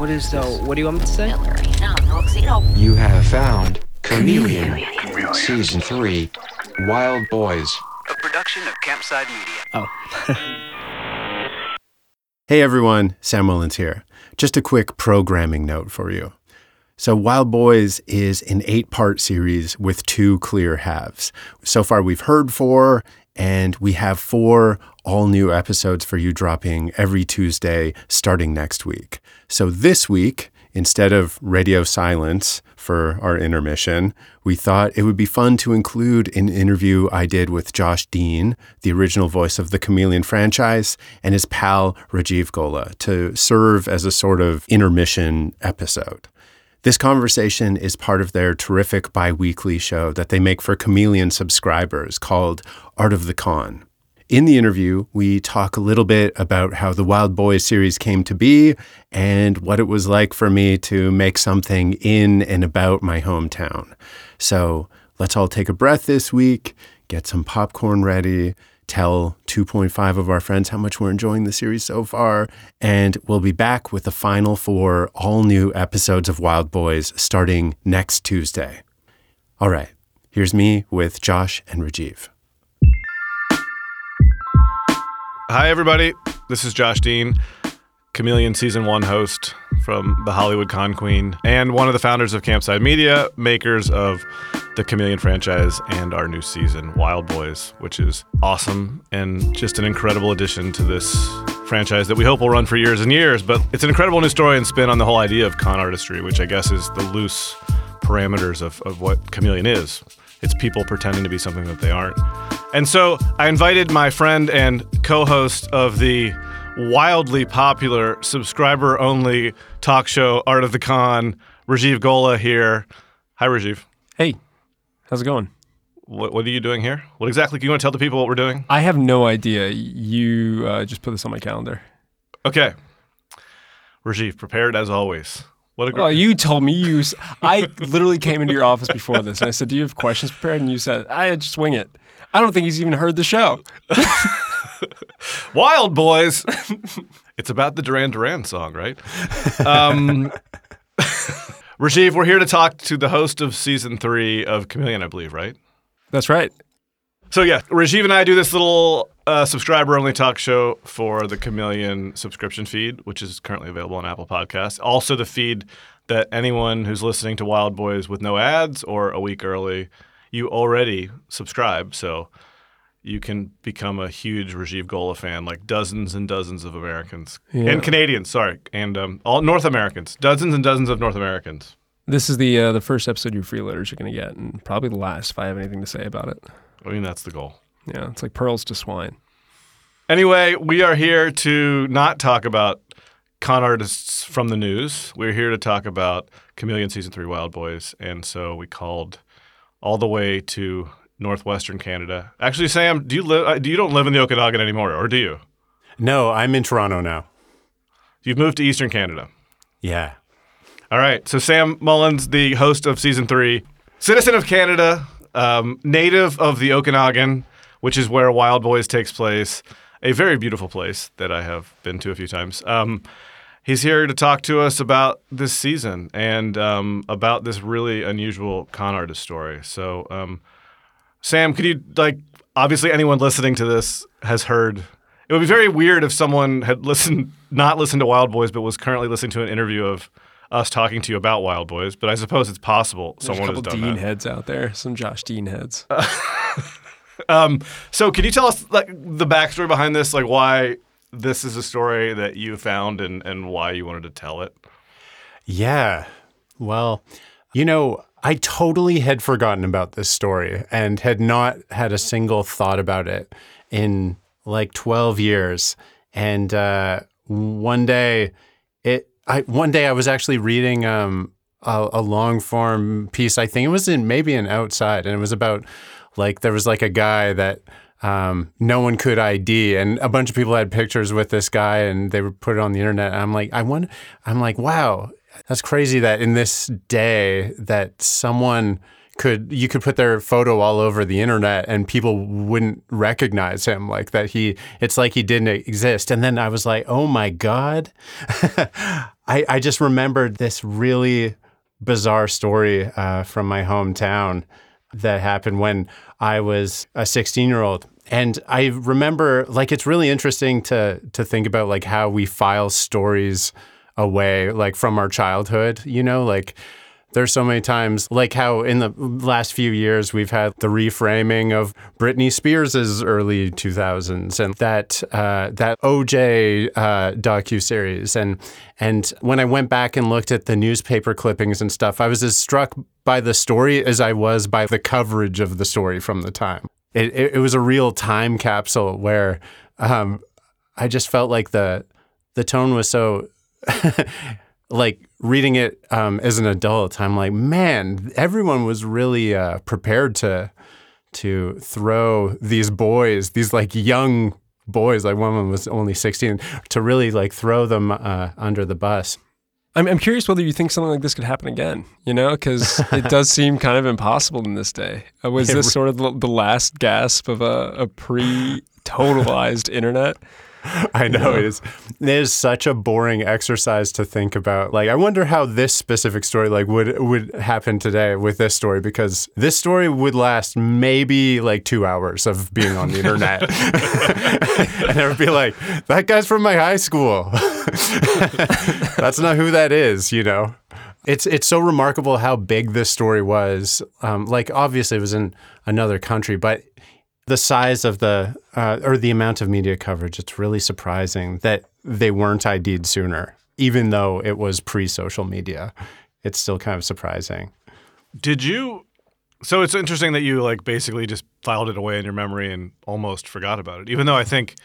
What is the? What do you want me to say? You have found Chameleon, Season 3, Wild Boys. A production of Campside Media. Oh. Hey everyone, Sam Mullins here. Just a quick programming note for you. So, Wild Boys is an eight part series with two clear halves. So far, we've heard four, and we have four all new episodes for you dropping every Tuesday starting next week. So, this week, instead of radio silence for our intermission, we thought it would be fun to include an interview I did with Josh Dean, the original voice of the Chameleon franchise, and his pal Rajiv Golla to serve as a sort of intermission episode. This conversation is part of their terrific bi weekly show that they make for Chameleon subscribers called Art of the Con. In the interview, we talk a little bit about how the Wild Boys series came to be and what it was like for me to make something in and about my hometown. So let's all take a breath this week, get some popcorn ready, tell 2.5 of our friends how much we're enjoying the series so far, and we'll be back with the final four all new episodes of Wild Boys starting next Tuesday. All right, here's me with Josh and Rajiv. Hi, everybody. This is Josh Dean, Chameleon Season 1 host from the Hollywood Con Queen, and one of the founders of Campside Media, makers of the Chameleon franchise and our new season, Wild Boys, which is awesome and just an incredible addition to this franchise that we hope will run for years and years. But it's an incredible new story and spin on the whole idea of con artistry, which I guess is the loose parameters of, of what Chameleon is. It's people pretending to be something that they aren't. And so I invited my friend and co host of the wildly popular subscriber only talk show, Art of the Con, Rajiv Golla here. Hi, Rajiv. Hey, how's it going? What, what are you doing here? What exactly do you want to tell the people what we're doing? I have no idea. You uh, just put this on my calendar. Okay. Rajiv, prepared as always. What a Well, great. you told me you. s- I literally came into your office before this, and I said, "Do you have questions prepared?" And you said, "I just wing it." I don't think he's even heard the show. Wild Boys. it's about the Duran Duran song, right? Um, Rajiv, we're here to talk to the host of season three of Chameleon, I believe, right? That's right. So yeah, Rajiv and I do this little uh, subscriber-only talk show for the Chameleon subscription feed, which is currently available on Apple Podcasts. Also, the feed that anyone who's listening to Wild Boys with no ads or a week early, you already subscribe. So you can become a huge Rajiv Golla fan, like dozens and dozens of Americans Yeah. and Canadians. Sorry, and um, all North Americans, dozens and dozens of North Americans. This is the uh, the first episode of your freeloaders you're going to get, and probably the last if I have anything to say about it. I mean, that's the goal. Yeah, it's like pearls to swine. Anyway, we are here to not talk about con artists from the news. We're here to talk about Chameleon Season 3 Wild Boys. And so we called all the way to northwestern Canada. Actually, Sam, do you live Do you don't live in the Okanagan anymore, or do you? No, I'm in Toronto now. You've moved to eastern Canada. Yeah. All right. So Sam Mullins, the host of season three, citizen of Canada, um, native of the Okanagan, which is where Wild Boys takes place, a very beautiful place that I have been to a few times. Um, he's here to talk to us about this season and um, about this really unusual con artist story. So, um, Sam, could you like? Obviously, anyone listening to this has heard. It would be very weird if someone had listened, not listened to Wild Boys, but was currently listening to an interview of us talking to you about Wild Boys. But I suppose it's possible There's a someone has couple done Dean that. heads out there, some Josh Dean heads. Um, so, can you tell us like the backstory behind this, like why this is a story that you found and and why you wanted to tell it? Yeah. Well, you know, I totally had forgotten about this story and had not had a single thought about it in like 12 years. And uh, one day, it I one day I was actually reading um, a, a long form piece. I think it was in maybe an outside, and it was about like there was like a guy that um, no one could ID, and a bunch of people had pictures with this guy, and they would put it on the internet. And I'm like, I wonder, I'm like, wow, that's crazy that in this day that someone could you could put their photo all over the internet and people wouldn't recognize him like that he it's like he didn't exist and then i was like oh my god I, I just remembered this really bizarre story uh, from my hometown that happened when I was a 16 year old. And I remember, like, it's really interesting to to think about like how we file stories away, like from our childhood. You know, like there's so many times, like how in the last few years we've had the reframing of Britney Spears' early 2000s and that uh, that OJ uh, docu series, and and when I went back and looked at the newspaper clippings and stuff, I was as struck by the story as I was by the coverage of the story from the time. It it, it was a real time capsule where um, I just felt like the the tone was so. like reading it um, as an adult, I'm like, man, everyone was really uh, prepared to to throw these boys, these like young boys, like one of them was only 16, to really like throw them uh, under the bus. I'm, I'm curious whether you think something like this could happen again, you know, because it does seem kind of impossible in this day. Uh, was this sort of the, the last gasp of a, a pre totalized internet? I know it is. It is such a boring exercise to think about. Like, I wonder how this specific story like would would happen today with this story because this story would last maybe like two hours of being on the internet, and it would be like that guy's from my high school. That's not who that is, you know. It's it's so remarkable how big this story was. Um, like, obviously, it was in another country, but the size of the uh, or the amount of media coverage, it's really surprising that they weren't ID'd sooner, even though it was pre-social media. It's still kind of surprising. Did you? So it's interesting that you like basically just filed it away in your memory and almost forgot about it. Even though I think,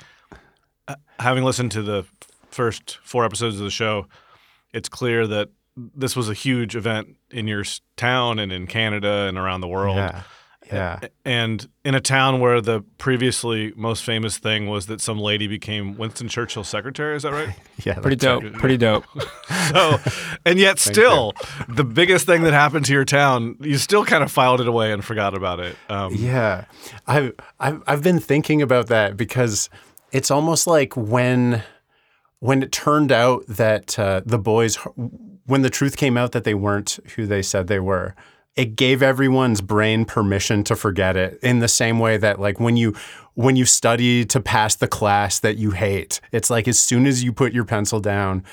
uh, having listened to the first four episodes of the show, it's clear that this was a huge event in your town and in Canada and around the world. Yeah, yeah, And in a town where the previously most famous thing was that some lady became Winston Churchill's secretary. Is that right? yeah. Pretty that's dope. Pretty dope. so, and yet still, the biggest thing that happened to your town, you still kind of filed it away and forgot about it. Um, Yeah, I've, I've I've been thinking about that because it's almost like when when it turned out that uh, the boys, when the truth came out that they weren't who they said they were, it gave everyone's brain permission to forget it. In the same way that like when you when you study to pass the class that you hate, it's like as soon as you put your pencil down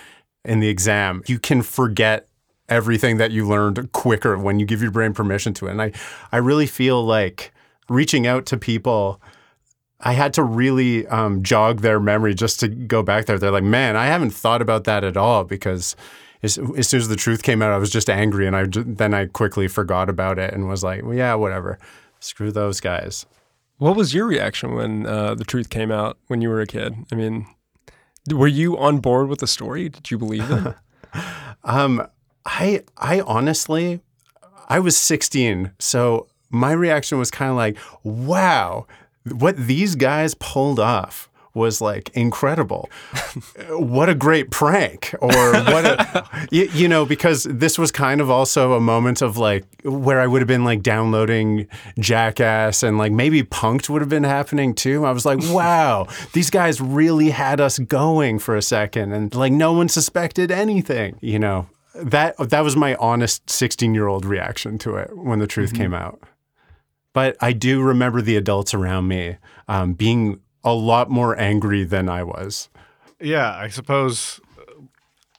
in the exam, you can forget everything that you learned quicker when you give your brain permission to it. And I, I really feel like reaching out to people, I had to really um, jog their memory just to go back there. They're like, man, I haven't thought about that at all because as, as soon as the truth came out, I was just angry. And I, then I quickly forgot about it and was like, well, yeah, whatever. Screw those guys. What was your reaction when uh, the truth came out when you were a kid? I mean, were you on board with the story? Did you believe it? Um, I I honestly, I was 16, so my reaction was kind of like, "Wow, what these guys pulled off." Was like incredible. what a great prank, or what a, you, you know, because this was kind of also a moment of like where I would have been like downloading Jackass and like maybe Punked would have been happening too. I was like, wow, these guys really had us going for a second, and like no one suspected anything, you know that that was my honest 16 year old reaction to it when the truth came out. But I do remember the adults around me um, being a lot more angry than I was. yeah, I suppose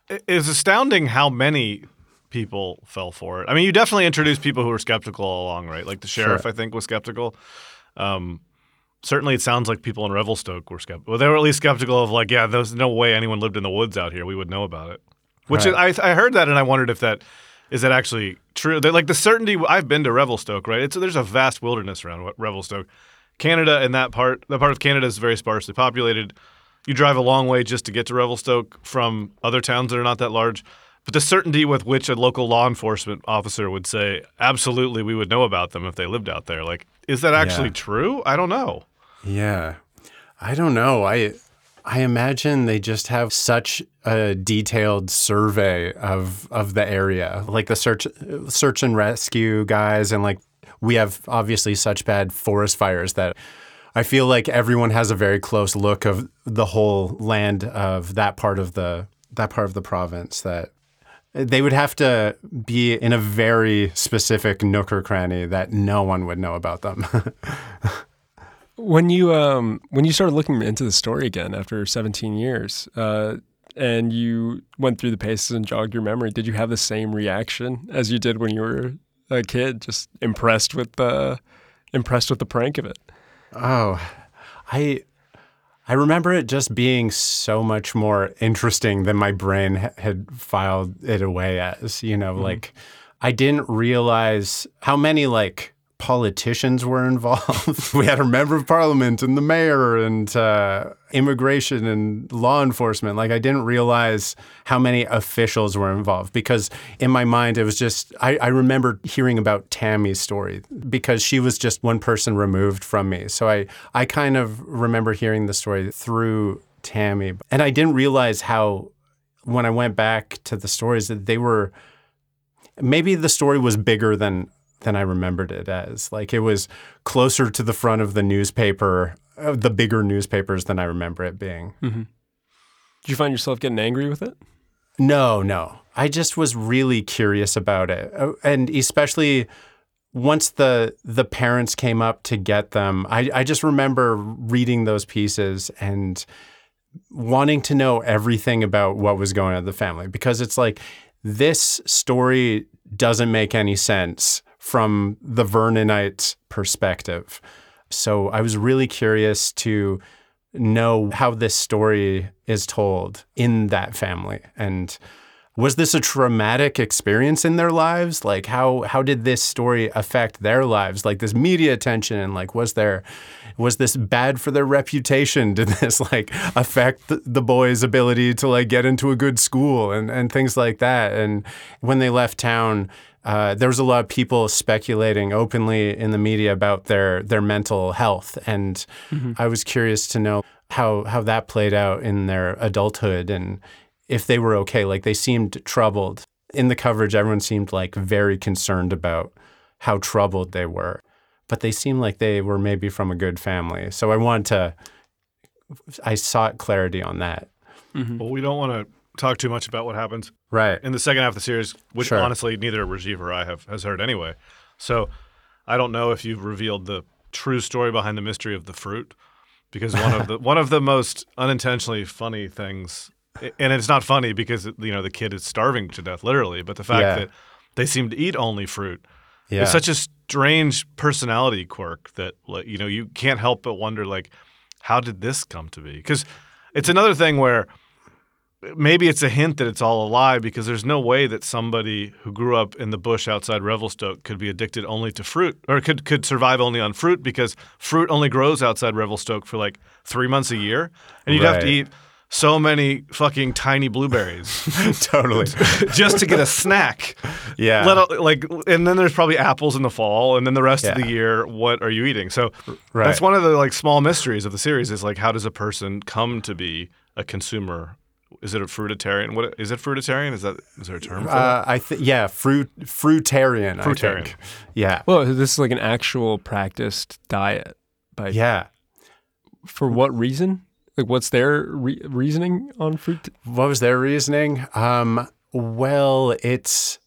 uh, it's astounding how many people fell for it. I mean, you definitely introduced people who were skeptical all along, right? Like the sheriff, Sure. I think, was skeptical. Um, certainly, it sounds like people in Revelstoke were skeptical. Well, they were at least skeptical of like, yeah, there's no way anyone lived in the woods out here. We would know about it. Which Right. is, I, I heard that and I wondered if that is that actually true. They're like the certainty. I've been to Revelstoke, right? It's there's a vast wilderness around Revelstoke. Canada and that part, that part of Canada is very sparsely populated. You drive a long way just to get to Revelstoke from other towns that are not that large. But the certainty with which a local law enforcement officer would say, absolutely, we would know about them if they lived out there. Like, is that actually Yeah. true? I don't know. Yeah. I don't know. I I imagine they just have such a detailed survey of of the area, like the search search and rescue guys, and like we have obviously such bad forest fires that I feel like everyone has a very close look of the whole land of that part of the that part of the province that they would have to be in a very specific nook or cranny that no one would know about them. When you um when you started looking into the story again after 17 years, uh, and you went through the paces and jogged your memory, did you have the same reaction as you did when you were a kid? Just impressed with the impressed with the prank of it. oh, I I remember it just being so much more interesting than my brain ha- had filed it away as. You know, mm-hmm. like I didn't realize how many like politicians were involved. we had a member of parliament and the mayor and uh, immigration and law enforcement. Like I didn't realize how many officials were involved because in my mind it was just I, I remember hearing about Tammy's story because she was just one person removed from me. So I I kind of remember hearing the story through Tammy, and I didn't realize how when I went back to the stories that they were maybe the story was bigger than than I remembered it as. Like it was closer to the front of the newspaper, of the bigger newspapers than I remember it being. Did you find yourself getting angry with it? No, no. I just was really curious about it. Uh, And especially once the the parents came up to get them, I, I just remember reading those pieces and wanting to know everything about what was going on in the family because it's like this story doesn't make any sense from the Vernonite perspective. So I was really curious to know how this story is told in that family. And was this a traumatic experience in their lives? Like how how did this story affect their lives? Like this media attention and like was there was this bad for their reputation? Did this like affect the, boys ability to like get into a good school and and things like that? And when they left town uh, there was a lot of people speculating openly in the media about their their mental health, and I was curious to know how how that played out in their adulthood and if they were okay. Like they seemed troubled in the coverage. Everyone seemed like very concerned about how troubled they were, but they seemed like they were maybe from a good family. So I wanted to. I sought clarity on that. Well, we don't want to talk too much about what happens Right. in the second half of the series, which Sure. honestly neither Rajiv or I have has heard anyway. So I don't know if you've revealed the true story behind the mystery of the fruit, because one of the one of the most unintentionally funny things, and it's not funny because you know the kid is starving to death literally, but the fact Yeah. that they seem to eat only fruit. Yeah. It's such a strange personality quirk that like you know you can't help but wonder like how did this come to be? Because it's another thing where maybe it's a hint that it's all a lie because there's no way that somebody who grew up in the bush outside Revelstoke could be addicted only to fruit or could could survive only on fruit because fruit only grows outside Revelstoke for like three months a year, and you'd have to eat so many fucking tiny blueberries totally. just to get a snack. Yeah. Let like, and then there's probably apples in the fall, and then the rest of the year, what are you eating? So Right. that's one of the like small mysteries of the series is like, how does a person come to be a consumer? Is it a fruitarian? What is it? Fruitarian? Is that is there a term for that? Uh, I think yeah, fruit fruitarian. I Fruitarian. think. Yeah, Well, this is like an actual practiced diet. By yeah. for what reason? Like, what's their re- reasoning on fruit, What was their reasoning? Um, well, it's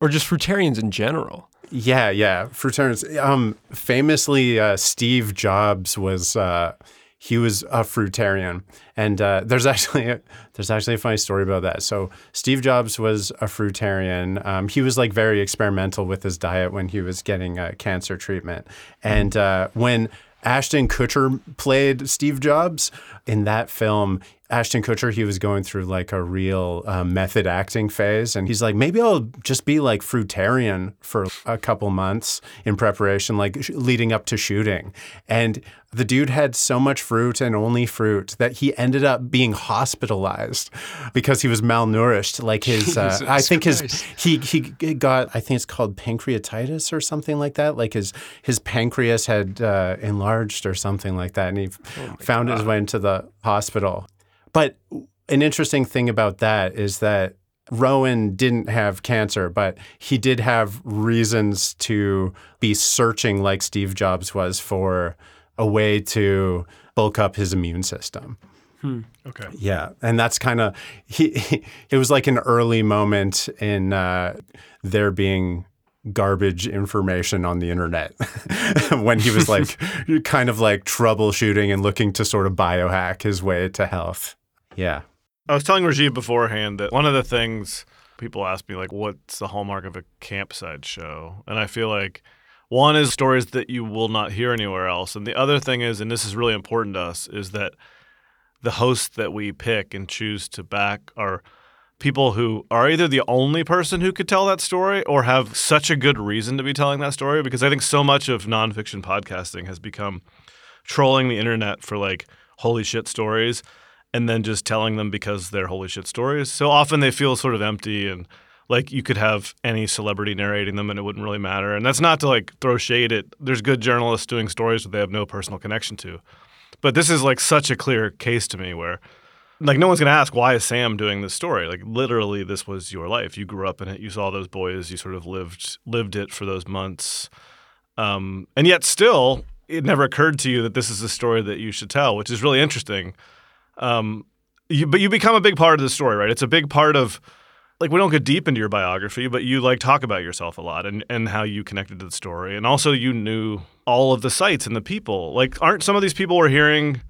or just fruitarians in general? yeah, yeah. Fruitarians. Um, famously, uh, Steve Jobs was uh, he was a fruitarian, and uh, there's actually a, there's actually a funny story about that. So Steve Jobs was a fruitarian. Um, he was like very experimental with his diet when he was getting uh, cancer treatment, and uh, when Ashton Kutcher played Steve Jobs in that film. Ashton Kutcher, he was going through like a real uh, method acting phase, and he's like, maybe I'll just be like fruitarian for a couple months in preparation, like sh- leading up to shooting. And the dude had so much fruit and only fruit that he ended up being hospitalized because he was malnourished. Like his, uh, I think his he he got I think it's called pancreatitis or something like that. Like his his pancreas had uh, enlarged or something like that, and he found his way into the hospital. But an interesting thing about that is that Rowan didn't have cancer, but he did have reasons to be searching, like Steve Jobs was, for a way to bulk up his immune system. Okay. Yeah, and that's kind of he, he. It was like an early moment in uh, there being garbage information on the internet when he was like kind of like troubleshooting and looking to sort of biohack his way to health. Yeah. I was telling Rajiv beforehand that one of the things people ask me, like, what's the hallmark of a Campside show? And I feel like one is stories that you will not hear anywhere else. And the other thing is, and this is really important to us, is that the hosts that we pick and choose to back are people who are either the only person who could tell that story or have such a good reason to be telling that story. Because I think so much of nonfiction podcasting has become trolling the internet for like holy shit stories and then just telling them because they're holy shit stories. So often they feel sort of empty and like you could have any celebrity narrating them and it wouldn't really matter. And that's not to like throw shade at there's good journalists doing stories that they have no personal connection to. But this is like such a clear case to me where like no one's going to ask why is Sam doing this story? Like literally this was your life. You grew up in it. You saw those boys. You sort of lived lived it for those months. Um, and yet still it never occurred to you that this is a story that you should tell, which is really interesting. Um, you, but you become a big part of the story, right? It's a big part of like we don't get deep into your biography, but you like talk about yourself a lot and, and how you connected to the story. And also you knew all of the sites and the people. Like aren't some of these people we're hearing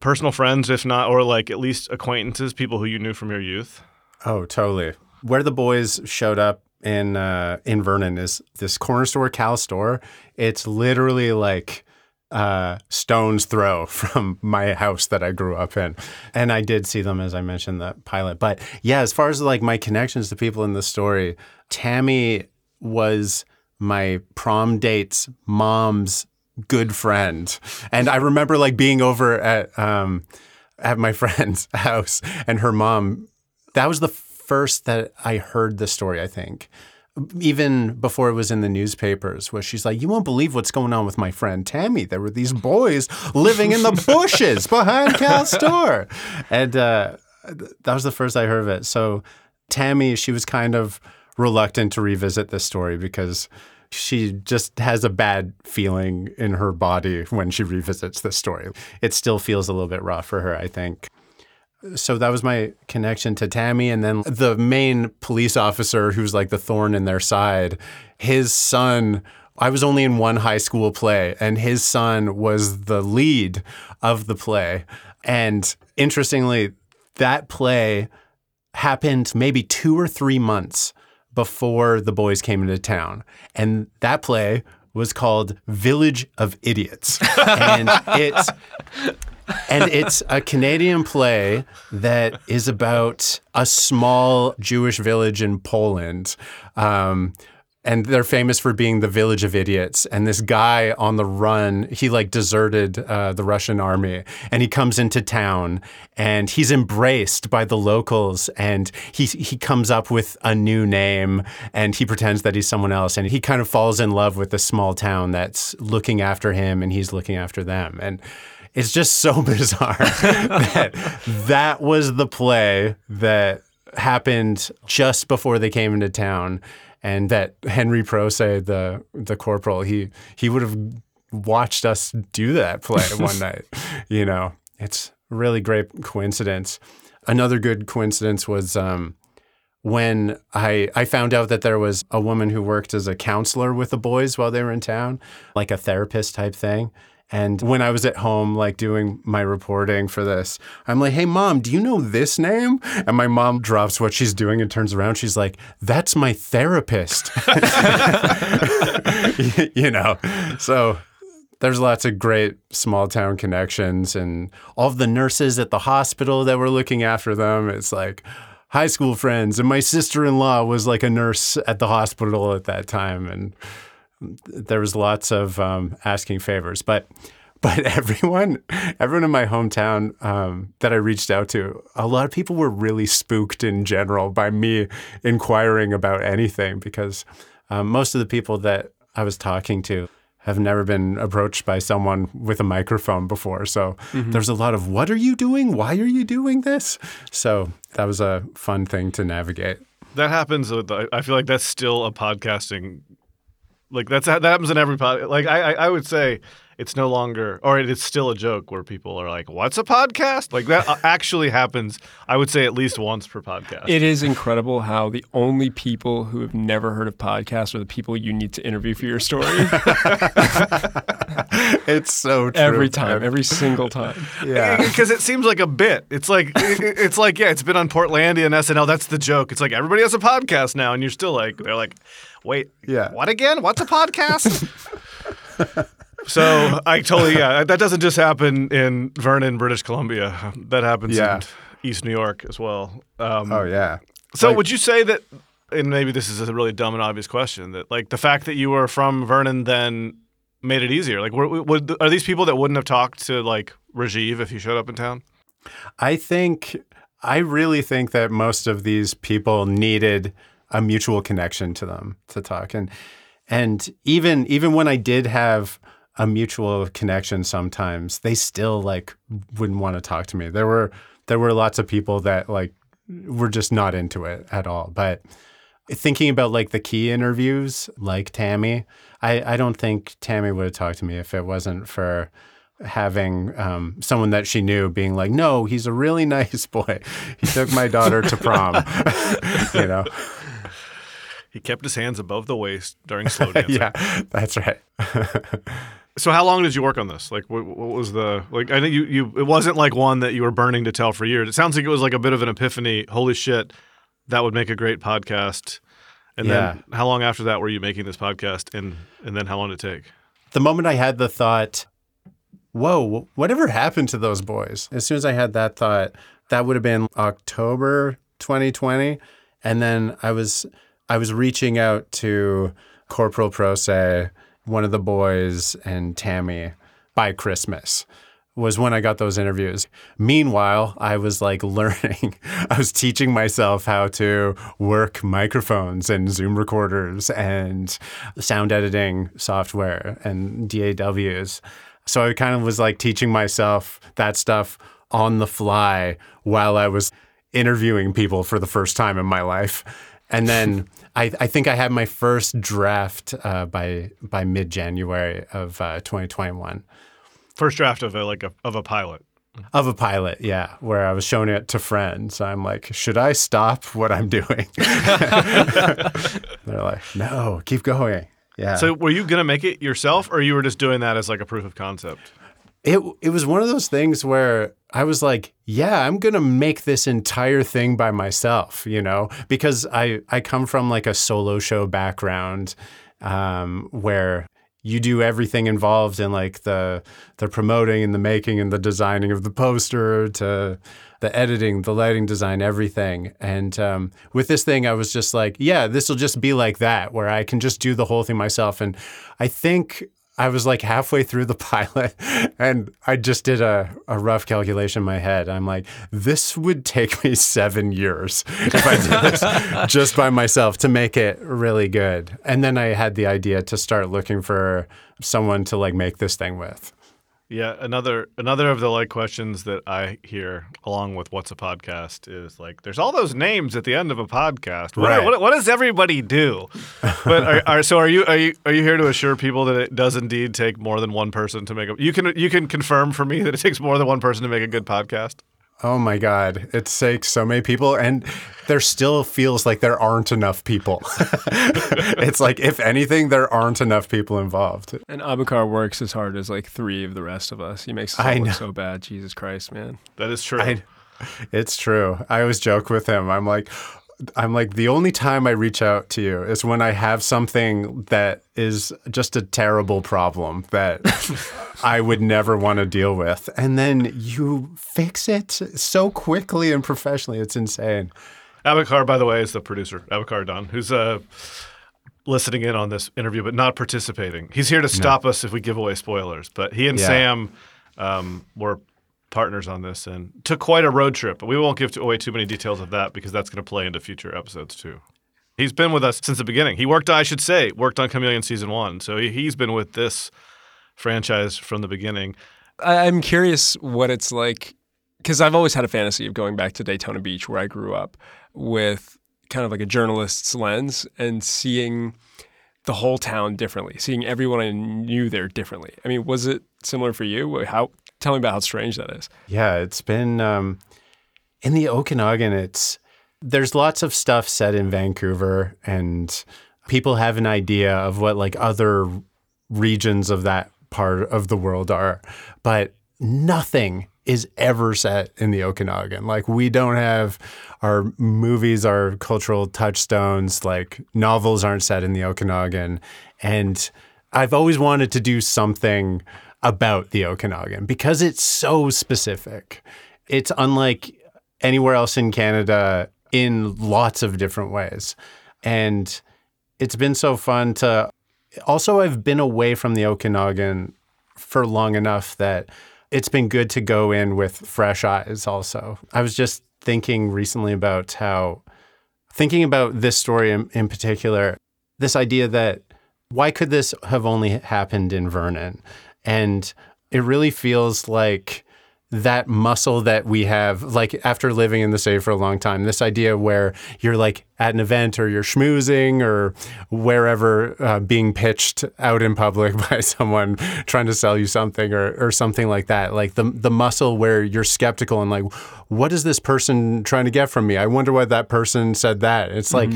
personal friends, if not or like at least acquaintances, people who you knew from your youth? Oh, totally. Where the boys showed up in uh, in Vernon is this corner store, Cal store. It's literally like uh, stone's throw from my house that I grew up in. And I did see them, as I mentioned, the pilot. But yeah, as far as like my connections to people in the story, Tammy was my prom date's mom's good friend. And I remember like being over at, um, at my friend's house and her mom, that was the first that I heard the story, I think even before it was in the newspapers, where she's like, "You won't believe what's going on with my friend Tammy. There were these boys living in the bushes behind Cal's store," and uh, that was the first I heard of it. So Tammy, she was kind of reluctant to revisit this story because she just has a bad feeling in her body when she revisits this story. It still feels a little bit rough for her, I think so that was my connection to Tammy. And then the main police officer, who's like the thorn in their side, his son. I was only in one high school play, and his son was the lead of the play. And interestingly, that play happened maybe two or three months before the boys came into town. And that play was called Village of Idiots. and it's and it's a Canadian play that is about a small Jewish village in Poland. Um, and they're famous for being the village of idiots. And this guy on the run, he like deserted uh, the Russian army, and he comes into town, and he's embraced by the locals, and he he comes up with a new name, and he pretends that he's someone else, and he kind of falls in love with the small town that's looking after him, and he's looking after them, and it's just so bizarre that that was the play that happened just before they came into town and that Henry Prose, the the corporal, he he would have watched us do that play one night. You know, it's a really great coincidence. Another good coincidence was um, when I I found out that there was a woman who worked as a counselor with the boys while they were in town, like a therapist type thing. And when I was at home, like doing my reporting for this, I'm like, hey, mom, do you know this name? And my mom drops what she's doing and turns around. She's like, that's my therapist. you know, so there's lots of great small town connections and all of the nurses at the hospital that were looking after them. It's like, high school friends and my sister-in-law was like a nurse at the hospital at that time and there was lots of um, asking favors, but but everyone everyone in my hometown um, that I reached out to, a lot of people were really spooked in general by me inquiring about anything because um, most of the people that I was talking to have never been approached by someone with a microphone before. So mm-hmm. there's a lot of what are you doing? Why are you doing this? So that was a fun thing to navigate. That happens. I feel like that's still a podcasting like that's that happens in every pod. Like I, I would say it's no longer, or it's still a joke where people are like, "What's a podcast?" Like that uh, actually happens. I would say at least once per podcast. It is incredible how the only people who have never heard of podcasts are the people you need to interview for your story. it's so true. every time, every single time. Yeah. because it seems like a bit. It's like it- it's like yeah, it's been on Portlandia and SNL. That's the joke. It's like everybody has a podcast now, and you're still like they're like, wait, Yeah. what again? What's a podcast? so I totally yeah, that doesn't just happen in Vernon, British Columbia. That happens Yeah. in East New York as well. Um, Oh yeah. so Like- would you say that? And maybe this is a really dumb and obvious question. That like the fact that you were from Vernon then made it easier. Like, were, would are these people that wouldn't have talked to like Rajiv if he showed up in town? I think I really think that most of these people needed a mutual connection to them to talk and and even even when I did have a mutual connection sometimes they still like wouldn't want to talk to me. There were there were lots of people that like were just not into it at all. But thinking about like the key interviews like Tammy, I, I don't think Tammy would have talked to me if it wasn't for having um, someone that she knew being like, no, he's a really nice boy. He took my daughter to prom. you know? He kept his hands above the waist during slow dancing. Yeah, that's right. So how long did you work on this? Like, what, what was the like? I think you you it wasn't like one that you were burning to tell for years. It sounds like it was like a bit of an epiphany. Holy shit, that would make a great podcast. And Yeah. then how long after that were you making this podcast? And and then how long did it take? the moment I had the thought, whoa, whatever happened to those boys? As soon as I had that thought, that would have been October 2020. And then I was I was reaching out to Corporal Prose, one of the boys, and Tammy by Christmas was when I got those interviews. Meanwhile, I was like learning, I was teaching myself how to work microphones and Zoom recorders and sound editing software and DAWs. So I kind of was like teaching myself that stuff on the fly while I was interviewing people for the first time in my life. And then I, I think I had my first draft uh, by by mid January of uh, 2021 First draft of a like a of a pilot. of a pilot, yeah, where I was showing it to friends. I'm like, should I stop what I'm doing? They're like, no, keep going. Yeah. So were you gonna make it yourself, or you were just doing that as like a proof of concept? it it was one of those things where I was like, yeah, I'm gonna make this entire thing by myself, you know, because I I come from like a solo show background, um, where you do everything involved in like the the promoting and the making and the designing of the poster to the editing, the lighting design, everything. And um, with this thing, I was just like, yeah, this will just be like that, where I can just do the whole thing myself. And I think I was like halfway through the pilot and I just did a, a rough calculation in my head. I'm like, this would take me seven years if I did this just by myself to make it really good. And then I had the idea to start looking for someone to like make this thing with. Yeah, another another of the like questions that I hear along with what's a podcast is like there's all those names at the end of a podcast. What, Right. what, what does everybody do? But are, are, so are you are you are you here to assure people that it does indeed take more than one person to make a you can you can confirm for me that it takes more than one person to make a good podcast? Oh my God. It takes so many people, and there still feels like there aren't enough people. it's like, if anything, there aren't enough people involved. And Abukar works as hard as like three of the rest of us. He makes us I look so bad. Jesus Christ, man. That is true. I, it's true. I always joke with him. I'm like, I'm like, the only time I reach out to you is when I have something that is just a terrible problem that I would never want to deal with. And then you fix it so quickly and professionally. It's insane. Abukar, by the way, is the producer. Abukar Adan, who's uh, listening in on this interview but not participating. He's here to stop us if we give away spoilers. But he and Yeah. Sam um, were partners on this and took quite a road trip. But we won't give away too many details of that because that's going to play into future episodes too. He's been with us since the beginning. He worked, I should say, worked on Chameleon season one. So he, he's been with this franchise from the beginning. I'm curious what it's like because I've always had a fantasy of going back to Daytona Beach where I grew up with kind of like a journalist's lens and seeing the whole town differently, seeing everyone I knew there differently. I mean, was it similar for you? How tell me about how strange that is. Yeah, it's been um, in the Okanagan. It's there's lots of stuff set in Vancouver, and people have an idea of what like other regions of that part of the world are, but nothing is ever set in the Okanagan. Like we don't have our movies, our cultural touchstones, like novels aren't set in the Okanagan. And I've always wanted to do something about the Okanagan because it's so specific. It's unlike anywhere else in Canada in lots of different ways. And it's been so fun to also I've been away from the Okanagan for long enough that it's been good to go in with fresh eyes also. I was just thinking recently about how thinking about this story in, in particular, this idea that why could this have only happened in Vernon? And it really feels like that muscle that we have, like after living in the city for a long time, this idea where you're like at an event or you're schmoozing or wherever uh, being pitched out in public by someone trying to sell you something or, or something like that. Like the, the muscle where you're skeptical and like, what is this person trying to get from me? I wonder why that person said that. It's like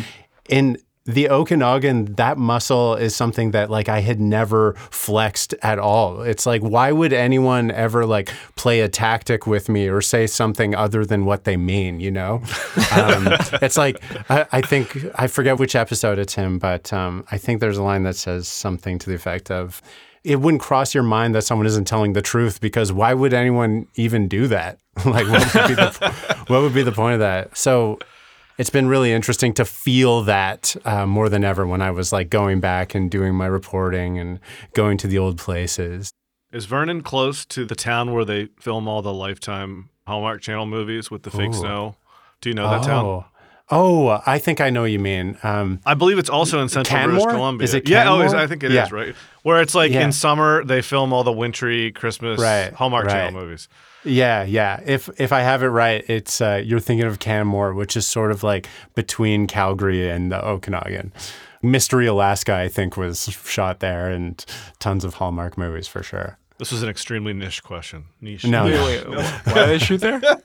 in the Okanagan, that muscle is something that like I had never flexed at all. It's like, why would anyone ever like play a tactic with me or say something other than what they mean? You know, um, it's like I, I, think I forget which episode it's in, but um, I think there's a line that says something to the effect of. It wouldn't cross your mind that someone isn't telling the truth because why would anyone even do that? like, what would, be the, what would be the point of that? So, it's been really interesting to feel that uh, more than ever when I was like going back and doing my reporting and going to the old places. Is Vernon close to the town where they film all the Lifetime Hallmark Channel movies with the fake Ooh. snow? Do you know that town? Oh, oh, I think I know what you mean. Um, I believe it's also in central British Canmore? Columbia. Is it yeah, oh. I think it is Yeah. right? Where it's like Yeah. in summer they film all the wintry Christmas Right, Hallmark Channel movies. Yeah, yeah. If if I have it right, it's uh, you're thinking of Canmore, which is sort of like between Calgary and the Okanagan. Mystery Alaska, I think, was shot there, and tons of Hallmark movies for sure. This was an extremely niche question. Niche. No, Wait, no. wait, why do they shoot there?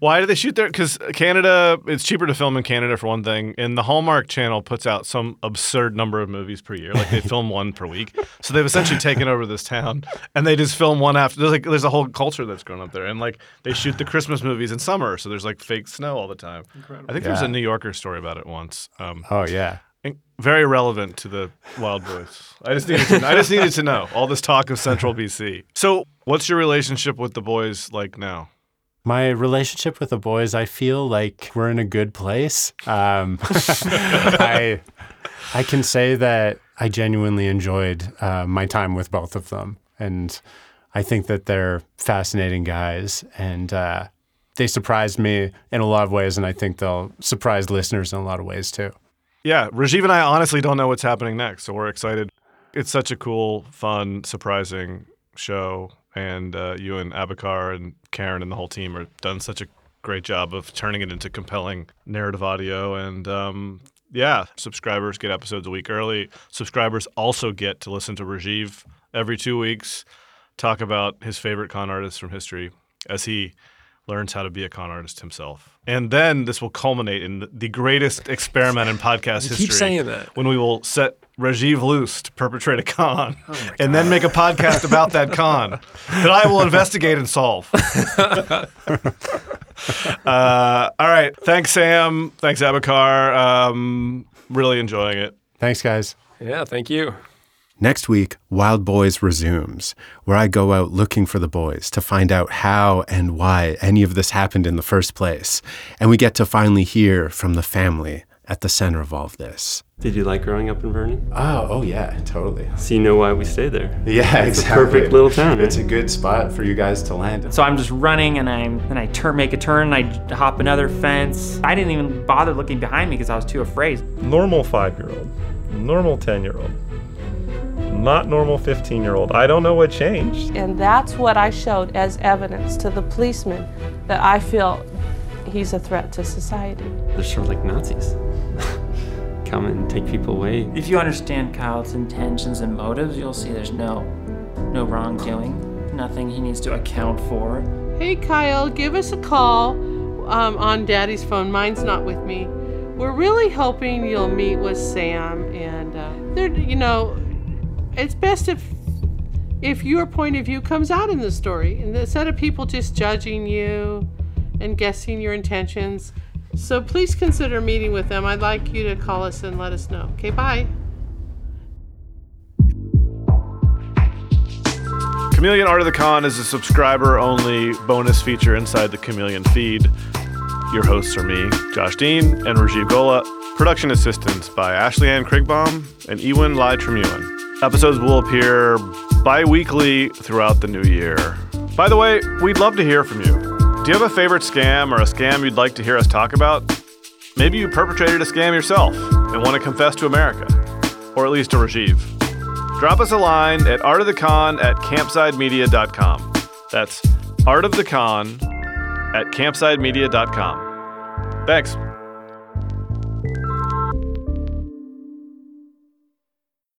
Why do they shoot there? Because Canada, it's cheaper to film in Canada for one thing, and the Hallmark Channel puts out some absurd number of movies per year. Like they film one per week, so they've essentially taken over this town, and they just film one after. There's like there's a whole culture that's grown up there, and like they shoot the Christmas movies in summer, so there's like fake snow all the time. Incredible. I think there was a New Yorker story about it once. Um, Oh yeah. Very relevant to the Wild Boys. I just needed to, I just needed to know all this talk of Central BC. So, what's your relationship with the boys like now? My relationship with the boys, I feel like we're in a good place. Um, I I can say that I genuinely enjoyed uh, my time with both of them, and I think that they're fascinating guys, and uh, they surprised me in a lot of ways, and I think they'll surprise listeners in a lot of ways too. Yeah, Rajiv and I honestly don't know what's happening next, so we're excited. It's such a cool, fun, surprising show, and uh, you and Abukar and Karen and the whole team have done such a great job of turning it into compelling narrative audio. And um, yeah, subscribers get episodes a week early. Subscribers also get to listen to Rajiv every two weeks talk about his favorite con artists from history as he learns how to be a con artist himself. And then this will culminate in the- the greatest experiment in podcast You history. keep saying that. When we will set Rajiv loose to perpetrate a con Oh and then make a podcast about that con that I will investigate and solve. uh, all right. Thanks, Sam. Thanks, Abukar. Um, really enjoying it. Thanks, guys. Yeah, thank you. Next week, Wild Boys resumes, where I go out looking for the boys to find out how and why any of this happened in the first place. And we get to finally hear from the family at the center of all of this. Did you like growing up in Vernon? Oh, oh yeah, totally. So you know why we stay there. Yeah, It's a perfect little town. It's a good spot for you guys to land. So I'm just running and I'm and I turn make a turn and I hop another fence. I didn't even bother looking behind me because I was too afraid. normal five year old, normal 10 year old, not normal 15 year old. I don't know what changed. And that's what I showed as evidence to the policeman that I feel he's a threat to society. They're sort of like Nazis. come and take people away. If you understand Kyle's intentions and motives, you'll see there's no no wrongdoing, nothing he needs to account for. Hey, Kyle, give us a call um, on Daddy's phone. Mine's not with me. We're really hoping you'll meet with Sam, and uh, they're, you know, it's best if if your point of view comes out in the story, instead of people just judging you and guessing your intentions. So please consider meeting with them. I'd like you to call us and let us know. Okay, bye. Chameleon Art of the Con is a subscriber only bonus feature inside the Chameleon feed. Your hosts are me, Josh Dean, and Rajiv Golla. Production assistance by Ashley Ann Krigbaum and Ewan Lai Tremuan. Episodes will appear bi weekly throughout the new year. By the way, we'd love to hear from you. Do you have a favorite scam or a scam you'd like to hear us talk about? Maybe you perpetrated a scam yourself and want to confess to America, or at least to Rajiv. Drop us a line at artofthecon at campsidemedia.com. That's artofthecon at campsidemedia.com. Thanks.